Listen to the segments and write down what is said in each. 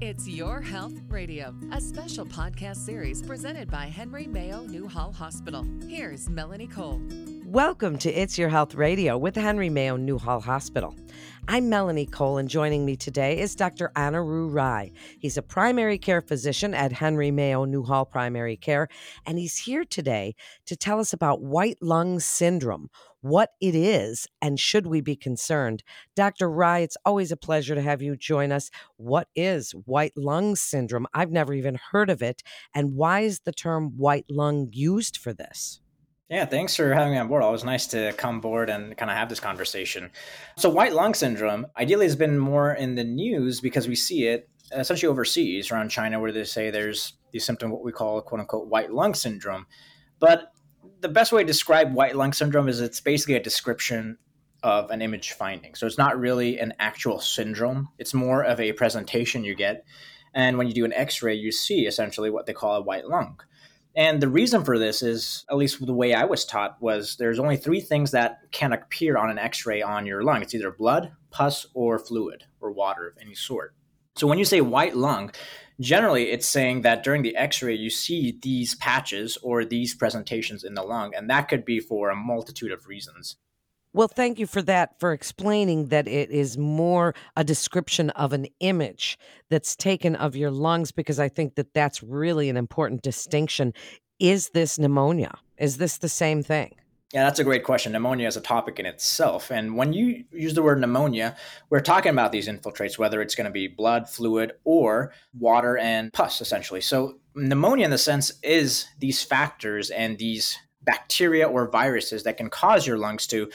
It's Your Health Radio, a special podcast series presented by Henry Mayo Newhall Hospital. Here's Melanie Cole. Welcome to It's Your Health Radio with Henry Mayo Newhall Hospital. I'm Melanie Cole, and joining me today is Dr. Anirudh Rai. He's a primary care physician at Henry Mayo Newhall Primary Care, and he's here today to tell us about white lung syndrome, what it is, and should we be concerned. Dr. Rai, it's always a pleasure to have you join us. What is white lung syndrome? I've never even heard of it, and why is the term white lung used for this? Yeah, thanks for having me on board. Always nice to come board and kind of have this conversation. So, white lung syndrome ideally has been more in the news because we see it essentially overseas around China, where they say there's the symptom, what we call quote unquote white lung syndrome. But the best way to describe white lung syndrome is it's basically a description of an image finding. So, it's not really an actual syndrome, it's more of a presentation you get. And when you do an x ray, you see essentially what they call a white lung. And the reason for this is, at least the way I was taught, was there's only three things that can appear on an x ray on your lung it's either blood, pus, or fluid, or water of any sort. So when you say white lung, generally it's saying that during the x ray, you see these patches or these presentations in the lung, and that could be for a multitude of reasons. Well, thank you for that, for explaining that it is more a description of an image that's taken of your lungs, because I think that that's really an important distinction. Is this pneumonia? Is this the same thing? Yeah, that's a great question. Pneumonia is a topic in itself. And when you use the word pneumonia, we're talking about these infiltrates, whether it's going to be blood, fluid, or water and pus, essentially. So, pneumonia, in the sense, is these factors and these bacteria or viruses that can cause your lungs to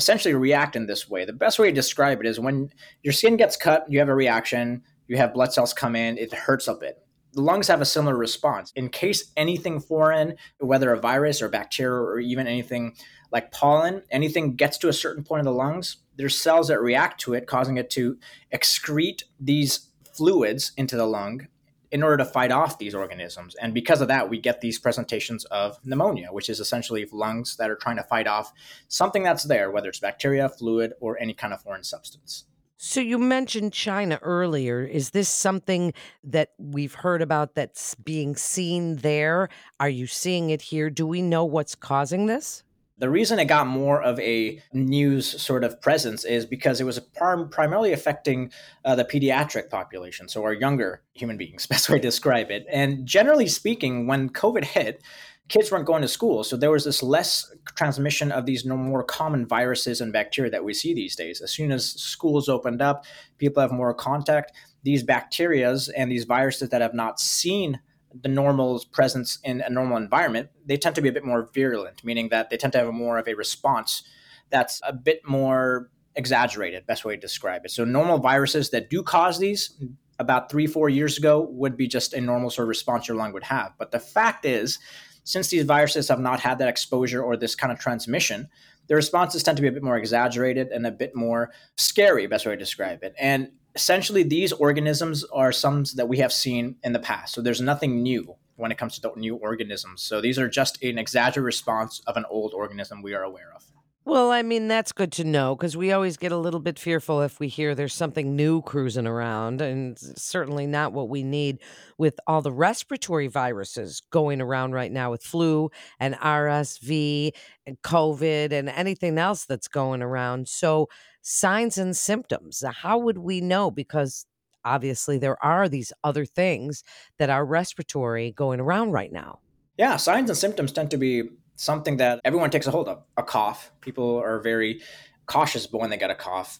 essentially react in this way. The best way to describe it is when your skin gets cut, you have a reaction, you have blood cells come in, it hurts a bit. The lungs have a similar response. In case anything foreign, whether a virus or bacteria or even anything like pollen, anything gets to a certain point of the lungs, there's cells that react to it, causing it to excrete these fluids into the lung in order to fight off these organisms. And because of that, we get these presentations of pneumonia, which is essentially lungs that are trying to fight off something that's there, whether it's bacteria, fluid, or any kind of foreign substance. So you mentioned China earlier. Is this something that we've heard about that's being seen there? Are you seeing it here? Do we know what's causing this? The reason it got more of a news sort of presence is because it was prim- primarily affecting uh, the pediatric population, so our younger human beings, best way to describe it. And generally speaking, when COVID hit, kids weren't going to school, so there was this less transmission of these more common viruses and bacteria that we see these days. As soon as schools opened up, people have more contact. These bacterias and these viruses that have not seen the normal presence in a normal environment, they tend to be a bit more virulent, meaning that they tend to have more of a response that's a bit more exaggerated, best way to describe it. So normal viruses that do cause these about three, four years ago would be just a normal sort of response your lung would have. But the fact is, since these viruses have not had that exposure or this kind of transmission, the responses tend to be a bit more exaggerated and a bit more scary, best way to describe it. And essentially these organisms are some that we have seen in the past. So there's nothing new when it comes to the new organisms. So these are just an exaggerated response of an old organism we are aware of. Well, I mean, that's good to know because we always get a little bit fearful if we hear there's something new cruising around, and certainly not what we need with all the respiratory viruses going around right now with flu and RSV and COVID and anything else that's going around. So, signs and symptoms. Uh, how would we know? Because obviously there are these other things that are respiratory going around right now. Yeah, signs and symptoms tend to be something that everyone takes a hold of. A cough. People are very cautious when they get a cough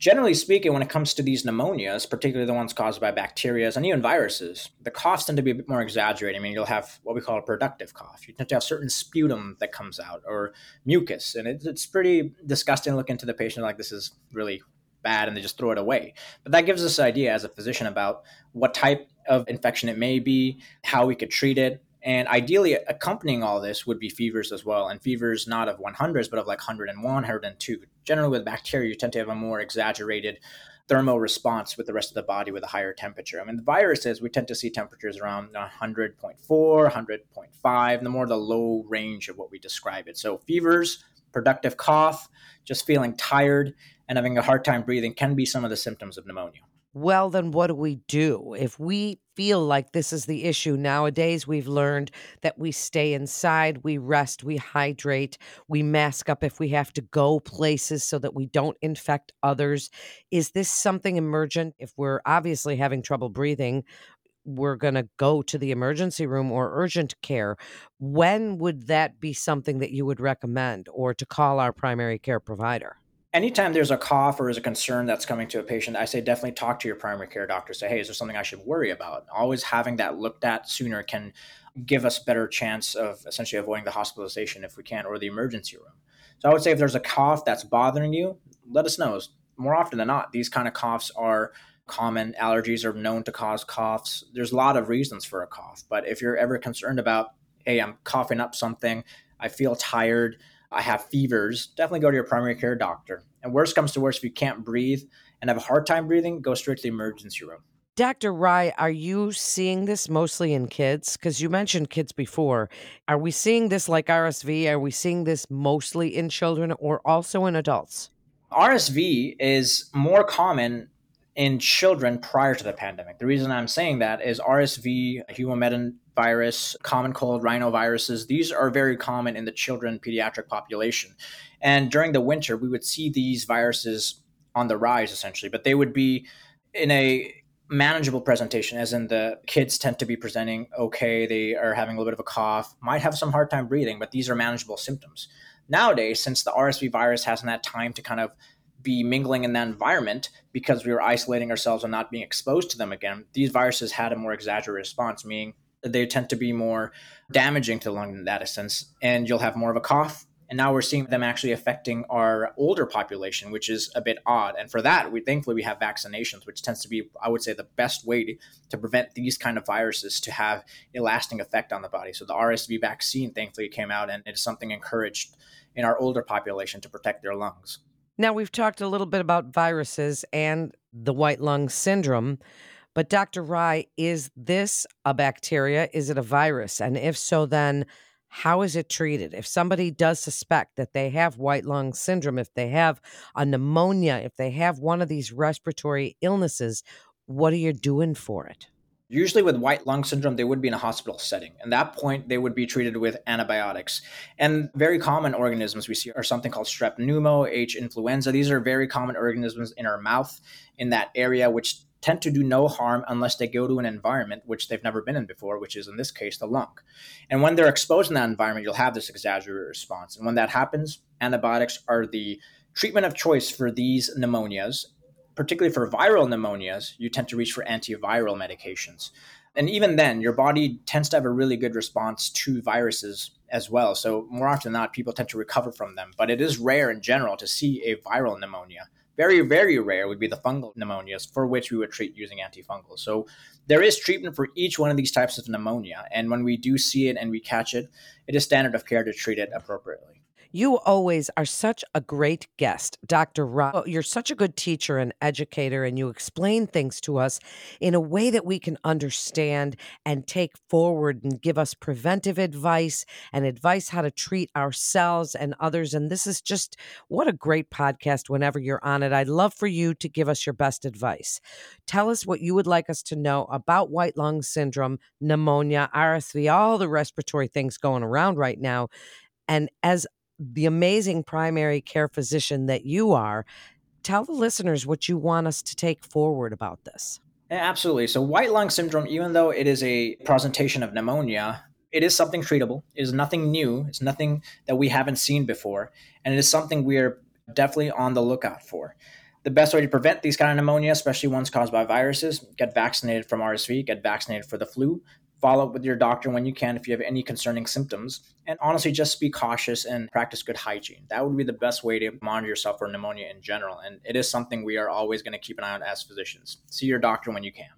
generally speaking, when it comes to these pneumonias, particularly the ones caused by bacteria and even viruses, the coughs tend to be a bit more exaggerated. I mean, you'll have what we call a productive cough. You tend to have certain sputum that comes out or mucus, and it, it's pretty disgusting looking to look into the patient like this is really bad and they just throw it away. But that gives us an idea as a physician about what type of infection it may be, how we could treat it, and ideally, accompanying all this would be fevers as well, and fevers not of 100s, but of like 101, 102. Generally, with bacteria, you tend to have a more exaggerated thermal response with the rest of the body with a higher temperature. I mean, the viruses, we tend to see temperatures around 100.4, 100.5, the more the low range of what we describe it. So, fevers, productive cough, just feeling tired, and having a hard time breathing can be some of the symptoms of pneumonia. Well, then what do we do? If we feel like this is the issue nowadays, we've learned that we stay inside, we rest, we hydrate, we mask up if we have to go places so that we don't infect others. Is this something emergent? If we're obviously having trouble breathing, we're going to go to the emergency room or urgent care. When would that be something that you would recommend or to call our primary care provider? Anytime there's a cough or is a concern that's coming to a patient, I say definitely talk to your primary care doctor. Say, hey, is there something I should worry about? Always having that looked at sooner can give us better chance of essentially avoiding the hospitalization if we can, or the emergency room. So I would say if there's a cough that's bothering you, let us know. More often than not, these kind of coughs are common. Allergies are known to cause coughs. There's a lot of reasons for a cough, but if you're ever concerned about, hey, I'm coughing up something, I feel tired, I have fevers, definitely go to your primary care doctor. And worst comes to worst, if you can't breathe and have a hard time breathing, go straight to the emergency room. Dr. Rai, are you seeing this mostly in kids? Because you mentioned kids before. Are we seeing this like RSV? Are we seeing this mostly in children or also in adults? RSV is more common in children prior to the pandemic. The reason I'm saying that is RSV, human virus, common cold, rhinoviruses, these are very common in the children pediatric population. And during the winter, we would see these viruses on the rise essentially, but they would be in a manageable presentation, as in the kids tend to be presenting okay, they are having a little bit of a cough, might have some hard time breathing, but these are manageable symptoms. Nowadays, since the RSV virus hasn't had time to kind of be mingling in that environment because we were isolating ourselves and not being exposed to them again, these viruses had a more exaggerated response, meaning they tend to be more damaging to the lung in that sense, and you'll have more of a cough. And now we're seeing them actually affecting our older population, which is a bit odd. And for that, we thankfully we have vaccinations, which tends to be, I would say, the best way to, to prevent these kind of viruses to have a lasting effect on the body. So the RSV vaccine thankfully came out, and it's something encouraged in our older population to protect their lungs. Now, we've talked a little bit about viruses and the white lung syndrome. But Dr. Rai, is this a bacteria? Is it a virus? And if so, then how is it treated? If somebody does suspect that they have white lung syndrome, if they have a pneumonia, if they have one of these respiratory illnesses, what are you doing for it? Usually, with white lung syndrome, they would be in a hospital setting. At that point, they would be treated with antibiotics. And very common organisms we see are something called strep pneumo, H influenza. These are very common organisms in our mouth in that area, which tend to do no harm unless they go to an environment which they've never been in before, which is in this case the lung. And when they're exposed in that environment, you'll have this exaggerated response. And when that happens, antibiotics are the treatment of choice for these pneumonias. Particularly for viral pneumonias, you tend to reach for antiviral medications. And even then, your body tends to have a really good response to viruses as well. So, more often than not, people tend to recover from them. But it is rare in general to see a viral pneumonia. Very, very rare would be the fungal pneumonias for which we would treat using antifungals. So there is treatment for each one of these types of pneumonia. And when we do see it and we catch it, it is standard of care to treat it appropriately. You always are such a great guest, Dr. Rob. Oh, you're such a good teacher and educator, and you explain things to us in a way that we can understand and take forward and give us preventive advice and advice how to treat ourselves and others. And this is just what a great podcast whenever you're on it. I'd love for you to give us your best advice. Tell us what you would like us to know about white lung syndrome, pneumonia, RSV, all the respiratory things going around right now. And as the amazing primary care physician that you are, tell the listeners what you want us to take forward about this. Absolutely. So, white lung syndrome, even though it is a presentation of pneumonia, it is something treatable. It is nothing new. It's nothing that we haven't seen before. And it is something we are definitely on the lookout for. The best way to prevent these kind of pneumonia, especially ones caused by viruses, get vaccinated from RSV, get vaccinated for the flu, follow up with your doctor when you can if you have any concerning symptoms. And honestly, just be cautious and practice good hygiene. That would be the best way to monitor yourself for pneumonia in general. And it is something we are always going to keep an eye on as physicians. See your doctor when you can.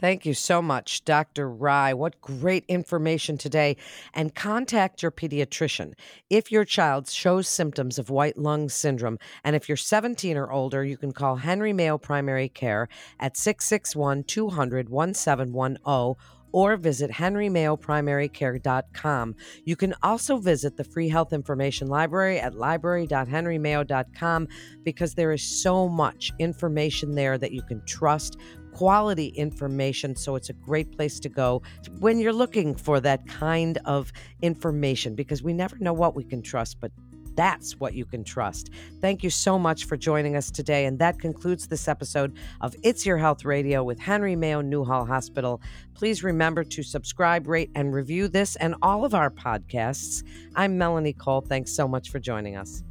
Thank you so much, Dr. Rai. What great information today. And contact your pediatrician if your child shows symptoms of white lung syndrome. And if you're 17 or older, you can call Henry Mayo Primary Care at 661 200 1710 or visit henrymayoprimarycare.com. You can also visit the Free Health Information Library at library.henrymayo.com because there is so much information there that you can trust quality information. So it's a great place to go when you're looking for that kind of information because we never know what we can trust, but that's what you can trust. Thank you so much for joining us today. And that concludes this episode of It's Your Health Radio with Henry Mayo Newhall Hospital. Please remember to subscribe, rate, and review this and all of our podcasts. I'm Melanie Cole. Thanks so much for joining us.